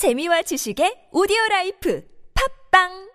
재미와 지식의 오디오 라이프. 팝빵!